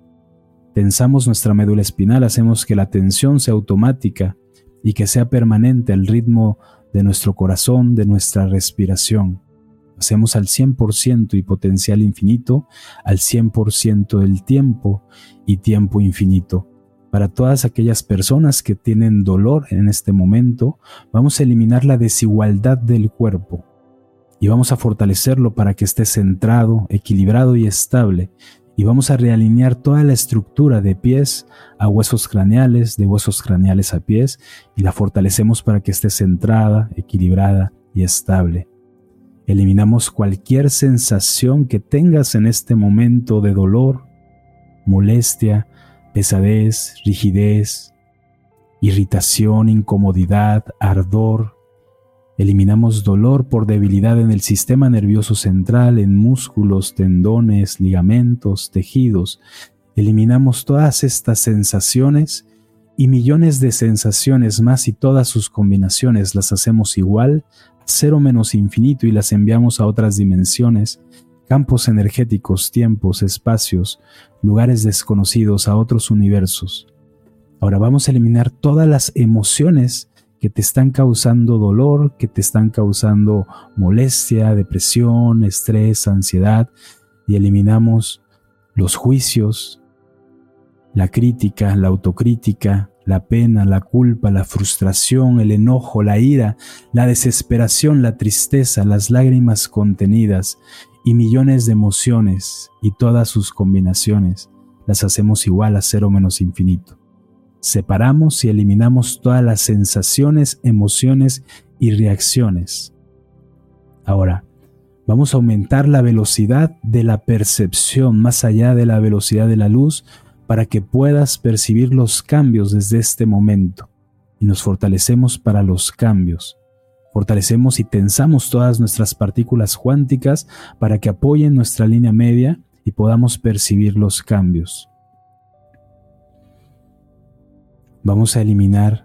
Tensamos nuestra médula espinal, hacemos que la tensión sea automática y que sea permanente al ritmo de nuestro corazón, de nuestra respiración hacemos al 100% y potencial infinito, al 100% del tiempo y tiempo infinito. Para todas aquellas personas que tienen dolor en este momento, vamos a eliminar la desigualdad del cuerpo y vamos a fortalecerlo para que esté centrado, equilibrado y estable. Y vamos a realinear toda la estructura de pies a huesos craneales, de huesos craneales a pies, y la fortalecemos para que esté centrada, equilibrada y estable. Eliminamos cualquier sensación que tengas en este momento de dolor, molestia, pesadez, rigidez, irritación, incomodidad, ardor, Eliminamos dolor por debilidad en el sistema nervioso central, en músculos, tendones, ligamentos, tejidos. Eliminamos todas estas sensaciones y millones de sensaciones más y todas sus combinaciones las hacemos igual, cero menos infinito y las enviamos a otras dimensiones, campos energéticos, tiempos, espacios, lugares desconocidos, a otros universos. Ahora vamos a eliminar todas las emociones que te están causando dolor, que te están causando molestia, depresión, estrés, ansiedad, y eliminamos los juicios, la crítica, la autocrítica, la pena, la culpa, la frustración, el enojo, la ira, la desesperación, la tristeza, las lágrimas contenidas y millones de emociones y todas sus combinaciones las hacemos igual a cero menos infinito. Separamos y eliminamos todas las sensaciones, emociones y reacciones. Ahora, vamos a aumentar la velocidad de la percepción más allá de la velocidad de la luz para que puedas percibir los cambios desde este momento. Y nos fortalecemos para los cambios. Fortalecemos y tensamos todas nuestras partículas cuánticas para que apoyen nuestra línea media y podamos percibir los cambios. Vamos a eliminar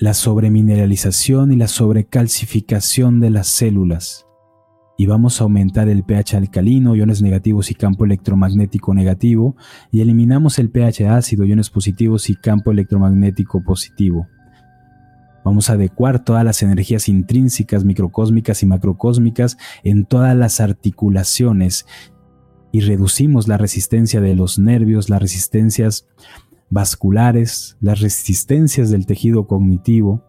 la sobremineralización y la sobrecalcificación de las células. Y vamos a aumentar el pH alcalino, iones negativos y campo electromagnético negativo, y eliminamos el pH ácido, iones positivos y campo electromagnético positivo. Vamos a adecuar todas las energías intrínsecas, microcósmicas y macrocósmicas en todas las articulaciones y reducimos la resistencia de los nervios, las resistencias vasculares, las resistencias del tejido cognitivo,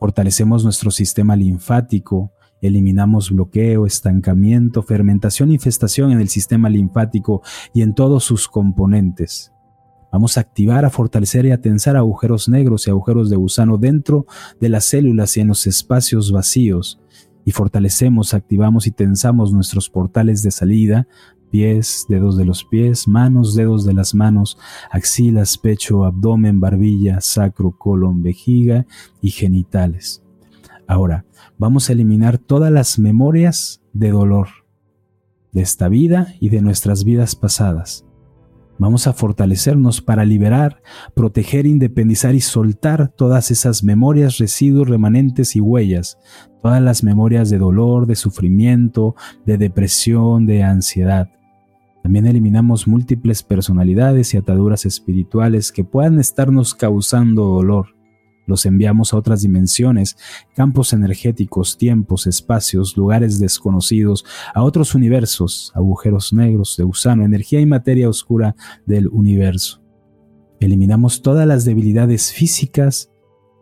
fortalecemos nuestro sistema linfático, eliminamos bloqueo, estancamiento, fermentación, infestación en el sistema linfático y en todos sus componentes. Vamos a activar, a fortalecer y a tensar agujeros negros y agujeros de gusano dentro de las células y en los espacios vacíos. Y fortalecemos, activamos y tensamos nuestros portales de salida pies, dedos de los pies, manos, dedos de las manos, axilas, pecho, abdomen, barbilla, sacro, colon, vejiga y genitales. Ahora, vamos a eliminar todas las memorias de dolor de esta vida y de nuestras vidas pasadas. Vamos a fortalecernos para liberar, proteger, independizar y soltar todas esas memorias, residuos, remanentes y huellas, todas las memorias de dolor, de sufrimiento, de depresión, de ansiedad. También eliminamos múltiples personalidades y ataduras espirituales que puedan estarnos causando dolor. Los enviamos a otras dimensiones, campos energéticos, tiempos, espacios, lugares desconocidos, a otros universos, agujeros negros de gusano, energía y materia oscura del universo. Eliminamos todas las debilidades físicas,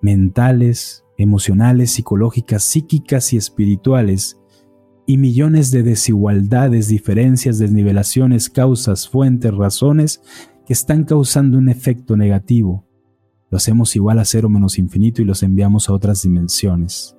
mentales, emocionales, psicológicas, psíquicas y espirituales y millones de desigualdades, diferencias, desnivelaciones, causas, fuentes, razones que están causando un efecto negativo. lo hacemos igual a cero menos infinito y los enviamos a otras dimensiones.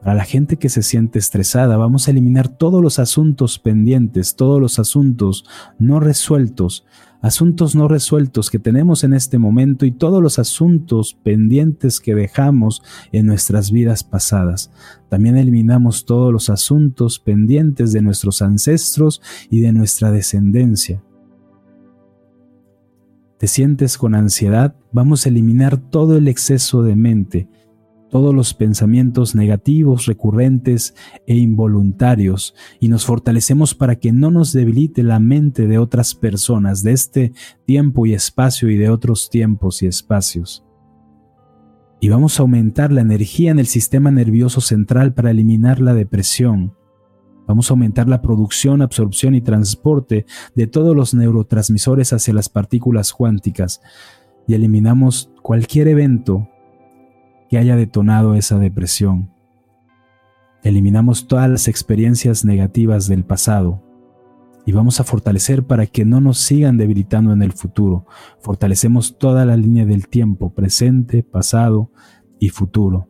Para la gente que se siente estresada, vamos a eliminar todos los asuntos pendientes, todos los asuntos no resueltos, asuntos no resueltos que tenemos en este momento y todos los asuntos pendientes que dejamos en nuestras vidas pasadas. También eliminamos todos los asuntos pendientes de nuestros ancestros y de nuestra descendencia. ¿Te sientes con ansiedad? Vamos a eliminar todo el exceso de mente, todos los pensamientos negativos, recurrentes e involuntarios y nos fortalecemos para que no nos debilite la mente de otras personas de este tiempo y espacio y de otros tiempos y espacios. Y vamos a aumentar la energía en el sistema nervioso central para eliminar la depresión. Vamos a aumentar la producción, absorción y transporte de todos los neurotransmisores hacia las partículas cuánticas y eliminamos cualquier evento que haya detonado esa depresión. Eliminamos todas las experiencias negativas del pasado y vamos a fortalecer para que no nos sigan debilitando en el futuro. Fortalecemos toda la línea del tiempo, presente, pasado y futuro.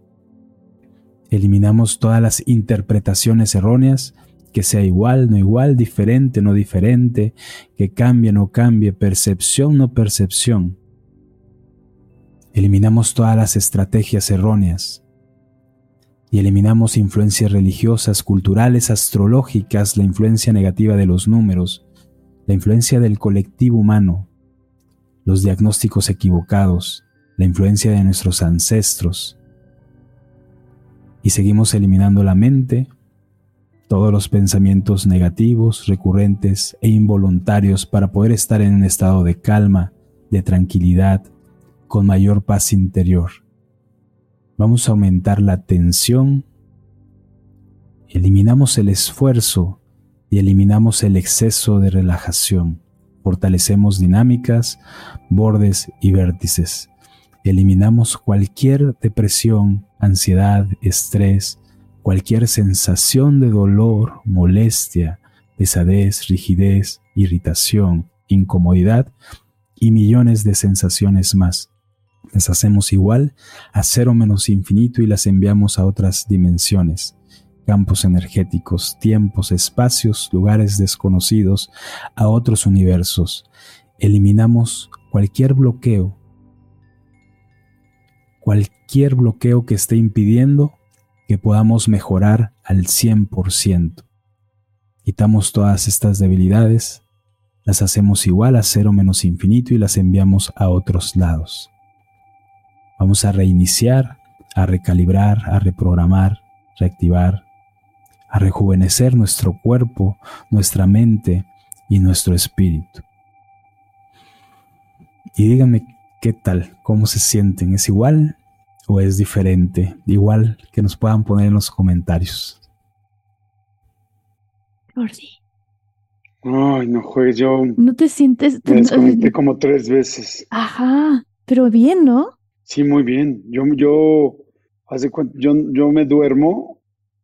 Eliminamos todas las interpretaciones erróneas, que sea igual, no igual, diferente, no diferente, que cambie, no cambie, percepción, no percepción. Eliminamos todas las estrategias erróneas y eliminamos influencias religiosas, culturales, astrológicas, la influencia negativa de los números, la influencia del colectivo humano, los diagnósticos equivocados, la influencia de nuestros ancestros. Y seguimos eliminando la mente, todos los pensamientos negativos, recurrentes e involuntarios para poder estar en un estado de calma, de tranquilidad, con mayor paz interior. Vamos a aumentar la tensión, eliminamos el esfuerzo y eliminamos el exceso de relajación. Fortalecemos dinámicas, bordes y vértices. Eliminamos cualquier depresión, ansiedad, estrés, cualquier sensación de dolor, molestia, pesadez, rigidez, irritación, incomodidad y millones de sensaciones más las hacemos igual a cero menos infinito y las enviamos a otras dimensiones, campos energéticos, tiempos, espacios, lugares desconocidos, a otros universos. Eliminamos cualquier bloqueo, cualquier bloqueo que esté impidiendo que podamos mejorar al 100%. Quitamos todas estas debilidades, las hacemos igual a cero menos infinito y las enviamos a otros lados. Vamos a reiniciar, a recalibrar, a reprogramar, reactivar, a rejuvenecer nuestro cuerpo, nuestra mente y nuestro espíritu. Y díganme qué tal, cómo se sienten, ¿es igual o es diferente? Igual que nos puedan poner en los comentarios. sí. Ay, no juegues, yo. No te sientes. Me desconecté como tres veces. Ajá, pero bien, ¿no? Sí, muy bien. Yo, yo, hace yo, yo me duermo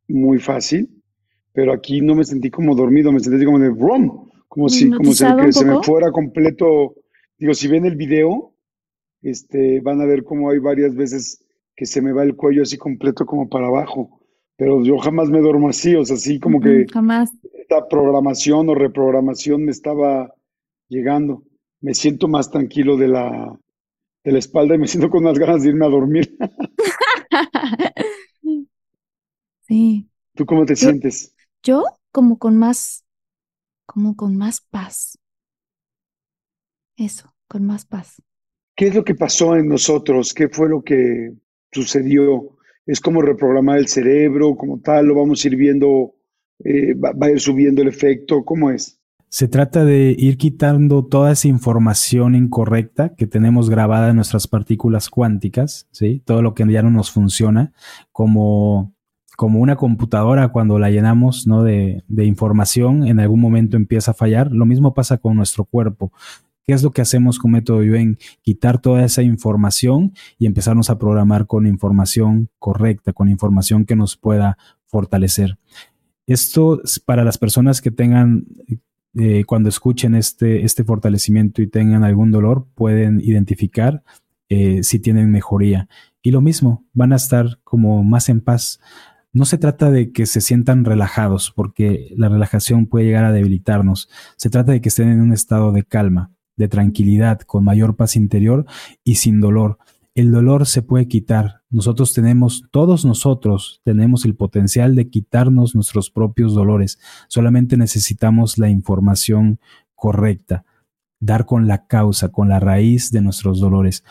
muy fácil, pero aquí no me sentí como dormido, me sentí como de rum, como si, como si se me fuera completo. Digo, si ven el video, este, van a ver cómo hay varias veces que se me va el cuello así completo como para abajo. Pero yo jamás me duermo así, o sea, así como que jamás. esta programación o reprogramación me estaba llegando. Me siento más tranquilo de la, de la espalda y me siento con unas ganas de irme a dormir. sí. ¿Tú cómo te sientes? Yo como con más, como con más paz. Eso, con más paz. ¿Qué es lo que pasó en nosotros? ¿Qué fue lo que sucedió? ¿Es como reprogramar el cerebro como tal? ¿Lo vamos a ir viendo? Eh, va, a ir subiendo el efecto? ¿Cómo es? Se trata de ir quitando toda esa información incorrecta que tenemos grabada en nuestras partículas cuánticas, ¿sí? Todo lo que ya no nos funciona, como, como una computadora cuando la llenamos ¿no? de, de información, en algún momento empieza a fallar. Lo mismo pasa con nuestro cuerpo. ¿Qué es lo que hacemos con método Yuen? Quitar toda esa información y empezarnos a programar con información correcta, con información que nos pueda fortalecer. Esto para las personas que tengan eh, cuando escuchen este, este fortalecimiento y tengan algún dolor, pueden identificar eh, si tienen mejoría. Y lo mismo, van a estar como más en paz. No se trata de que se sientan relajados, porque la relajación puede llegar a debilitarnos. Se trata de que estén en un estado de calma, de tranquilidad, con mayor paz interior y sin dolor. El dolor se puede quitar. Nosotros tenemos, todos nosotros tenemos el potencial de quitarnos nuestros propios dolores. Solamente necesitamos la información correcta, dar con la causa, con la raíz de nuestros dolores.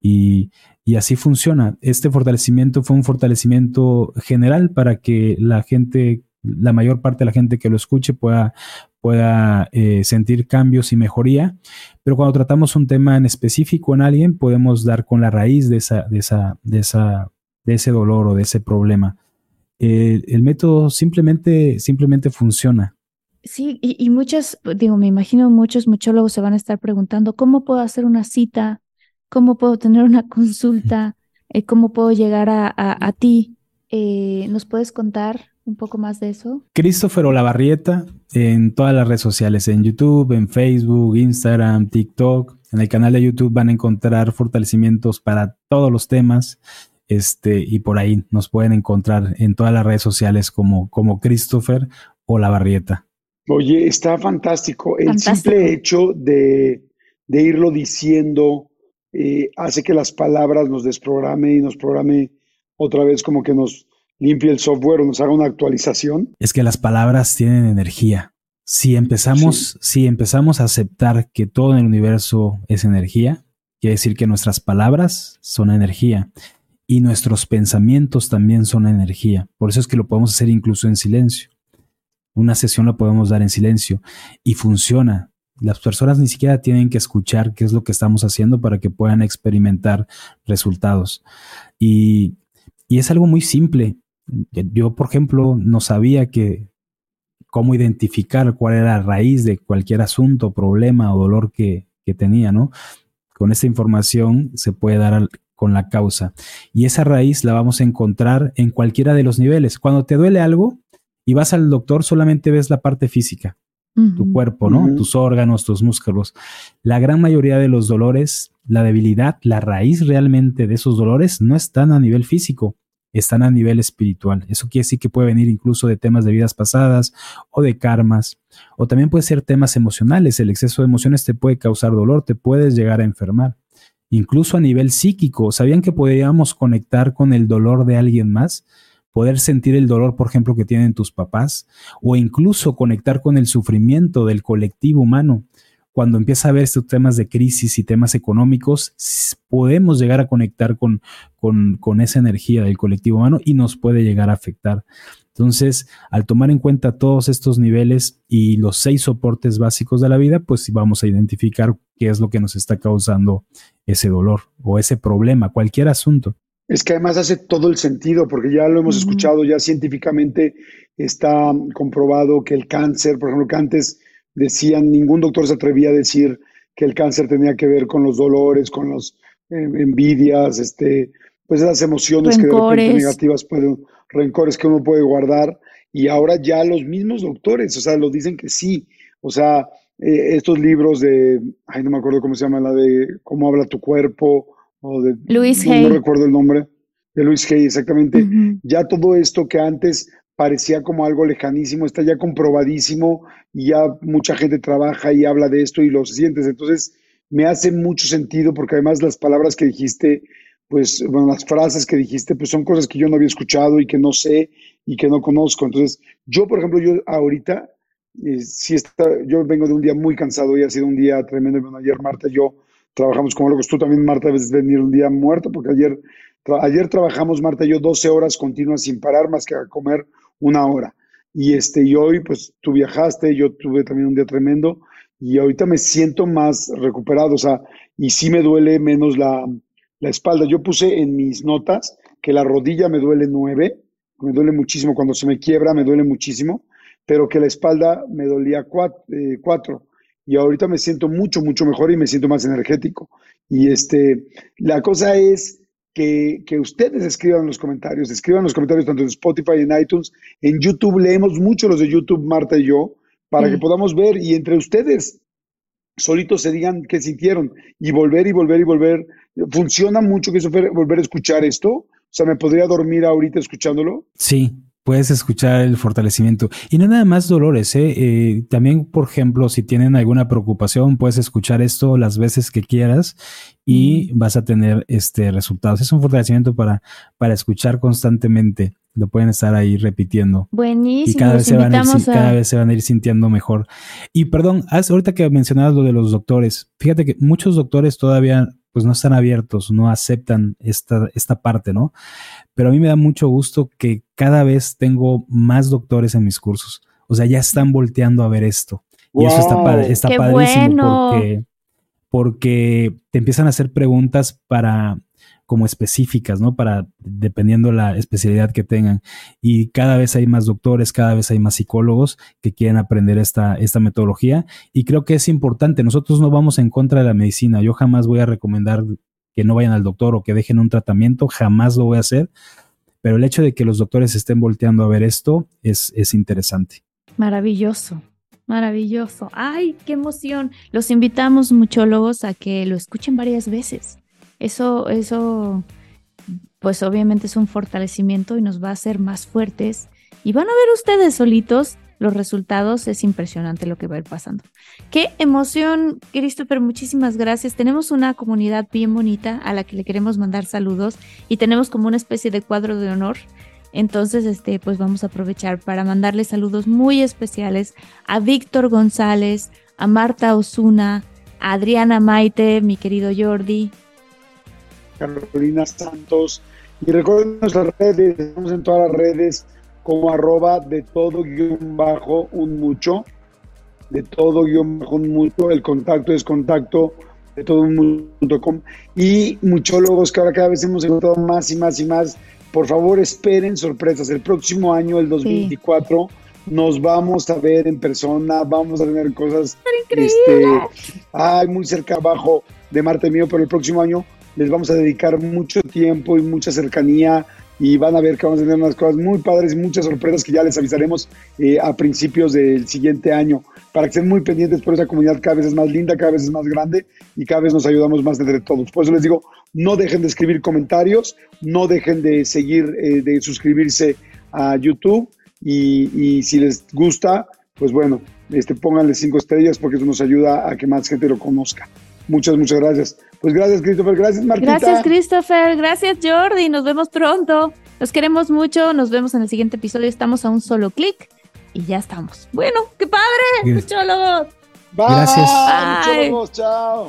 Y, así funciona. Este fortalecimiento fue un fortalecimiento general para que la gente la mayor parte de la gente que lo escuche pueda, pueda eh, sentir cambios y mejoría. Pero cuando tratamos un tema en específico en alguien, podemos dar con la raíz de, esa, de, esa, de, esa, de ese dolor o de ese problema. el método simplemente, simplemente funciona. Sí, y, y, muchas, digo, me imagino muchos muchólogos se van a estar preguntando, ¿cómo puedo hacer una cita? ¿Cómo puedo tener una consulta? Eh, ¿Cómo puedo llegar a, a, a ti? Eh, ¿Nos puedes contar un poco más de eso? Christopher Olavarrieta en todas las redes sociales, en YouTube, en Facebook, Instagram, TikTok. En el canal de YouTube van a encontrar fortalecimientos para todos los temas. Este, y por ahí nos pueden encontrar en todas las redes sociales como, como Christopher Olavarrieta. Oye, está fantástico. El simple hecho de, de irlo diciendo eh, hace que las palabras nos desprograme y nos programe otra vez como que nos, limpie el software o nos haga una actualización. Es que las palabras tienen energía. Si empezamos, sí. si empezamos a aceptar que todo en el universo es energía, quiere decir que nuestras palabras son energía y nuestros pensamientos también son energía. Por eso es que lo podemos hacer incluso en silencio. Una sesión la podemos dar en silencio y funciona. Las personas ni siquiera tienen que escuchar qué es lo que estamos haciendo para que puedan experimentar resultados. Y, y es algo muy simple. Yo, por ejemplo, no sabía que cómo identificar cuál era la raíz de cualquier asunto, problema o dolor que, que tenía, ¿no? Con esta información se puede dar con la causa. Y esa raíz la vamos a encontrar en cualquiera de los niveles. Cuando te duele algo y vas al doctor, solamente ves la parte física, tu cuerpo, ¿no? Tus órganos, tus músculos. La gran mayoría de los dolores, la debilidad, la raíz realmente de esos dolores no están a nivel físico, están a nivel espiritual. Eso quiere decir que puede venir incluso de temas de vidas pasadas o de karmas, o también puede ser temas emocionales. El exceso de emociones te puede causar dolor, te puedes llegar a enfermar. Incluso a nivel psíquico, ¿sabían que podíamos conectar con el dolor de alguien más? Poder sentir el dolor, por ejemplo, que tienen tus papás, o incluso conectar con el sufrimiento del colectivo humano cuando empieza a haber estos temas de crisis y temas económicos, podemos llegar a conectar con, con, esa energía del colectivo humano y nos puede llegar a afectar. Entonces, al tomar en cuenta todos estos niveles y los seis soportes básicos de la vida, pues vamos a identificar qué es lo que nos está causando ese dolor o ese problema, cualquier asunto. Es que además hace todo el sentido, porque ya lo hemos escuchado, ya científicamente está comprobado que el cáncer, por ejemplo, que antes decían, ningún doctor se atrevía a decir que el cáncer tenía que ver con los dolores, con las eh, envidias, este, pues esas emociones que de repente negativas pueden, rencores que uno puede guardar. Y ahora ya los mismos doctores, o sea, lo dicen que sí. O sea, eh, estos libros de, ay, no me acuerdo cómo se llama, la de cómo habla tu cuerpo, o de... Luis Hay. No, recuerdo el nombre. De Luis Hay, exactamente. Ya todo esto que antes parecía como algo lejanísimo, está ya comprobadísimo y ya mucha gente trabaja y habla de esto y lo sientes. Entonces, me hace mucho sentido porque además las palabras que dijiste, pues, bueno, las frases que dijiste, pues son cosas que yo no había escuchado y que no sé y que no conozco. Entonces, yo, por ejemplo, yo ahorita, eh, si está, yo vengo de un día muy cansado y ha sido un día tremendo. Bueno, ayer Marta y yo trabajamos como locos. Tú también, Marta, debes venir un día muerto porque ayer, ayer trabajamos, Marta y yo, 12 horas continuas sin parar más que a comer una hora. Y, este, y hoy, pues tú viajaste, yo tuve también un día tremendo y ahorita me siento más recuperado, o sea, y sí me duele menos la, la espalda. Yo puse en mis notas que la rodilla me duele nueve, me duele muchísimo, cuando se me quiebra me duele muchísimo, pero que la espalda me dolía cuatro, eh, cuatro. Y ahorita me siento mucho, mucho mejor y me siento más energético. Y este, la cosa es que, ustedes escriban en los comentarios, escriban en los comentarios tanto en Spotify y en iTunes. En YouTube leemos mucho los de YouTube, Marta y yo, para que podamos ver y entre ustedes solitos se digan qué sintieron y volver y volver y volver. ¿Funciona mucho que eso volver a escuchar esto? O sea, ¿me podría dormir ahorita escuchándolo? Sí, puedes escuchar el fortalecimiento. Y no nada más dolores, ¿eh? ¿eh? también, por ejemplo, si tienen alguna preocupación, puedes escuchar esto las veces que quieras y vas a tener este resultados. Es un fortalecimiento para, para escuchar constantemente. Lo pueden estar ahí repitiendo. Buenísimo. Y cada vez, se van a ir, cada vez se van a ir sintiendo mejor. Y perdón, ahorita que mencionabas lo de los doctores, fíjate que muchos doctores todavía pues no están abiertos, no aceptan esta, esta parte, ¿no? Pero a mí me da mucho gusto que cada vez tengo más doctores en mis cursos. O sea, ya están volteando a ver esto. Y eso está, está padrísimo porque, porque te empiezan a hacer preguntas para como específicas, ¿no? Para, dependiendo la especialidad que tengan. Y cada vez hay más doctores, cada vez hay más psicólogos que quieren aprender esta, esta metodología. Y creo que es importante. Nosotros no vamos en contra de la medicina. Yo jamás voy a recomendar que no vayan al doctor o que dejen un tratamiento, jamás lo voy a hacer. Pero el hecho de que los doctores estén volteando a ver esto es, es interesante. Maravilloso. Maravilloso. Ay, qué emoción. Los invitamos, muchólogos, a que lo escuchen varias veces. Eso, eso, pues obviamente es un fortalecimiento y nos va a hacer más fuertes. Y van a ver ustedes solitos los resultados. Es impresionante lo que va a ir pasando. Qué emoción, Christopher. Muchísimas gracias. Tenemos una comunidad bien bonita a la que le queremos mandar saludos y tenemos como una especie de cuadro de honor. Entonces, este, pues vamos a aprovechar para mandarle saludos muy especiales a Víctor González, a Marta Osuna, a Adriana Maite, mi querido Jordi, Carolina Santos. Y recuerden nuestras redes, estamos en todas las redes como arroba de todo guion bajo un mucho, de todo guion bajo un mucho, el contacto es contacto de todo un mundo.com y muchólogos que ahora cada vez hemos encontrado más y más y más. Por favor, esperen sorpresas. El próximo año, el 2024, nos vamos a ver en persona, vamos a tener cosas este, ay, muy cerca abajo de Marte Mío, pero el próximo año les vamos a dedicar mucho tiempo y mucha cercanía y van a ver que vamos a tener unas cosas muy padres muchas sorpresas que ya les avisaremos eh, a principios del siguiente año para que estén muy pendientes por esa comunidad cada vez es más linda, cada vez es más grande y cada vez nos ayudamos más entre todos. Por eso les digo, no dejen de escribir comentarios, no dejen de seguir, eh, de suscribirse a YouTube y, y, si les gusta, pues bueno, este, pónganle cinco estrellas porque eso nos ayuda a que más gente lo conozca. Muchas, muchas gracias. Pues gracias, Christopher. Gracias, Martita. Gracias, Christopher. Gracias, Jordi. Nos vemos pronto. Los queremos mucho. Nos vemos en el siguiente episodio. Estamos a un solo clic y ya estamos. Bueno, qué padre. Muchólogos. Bye. Gracias. Bye. Chao.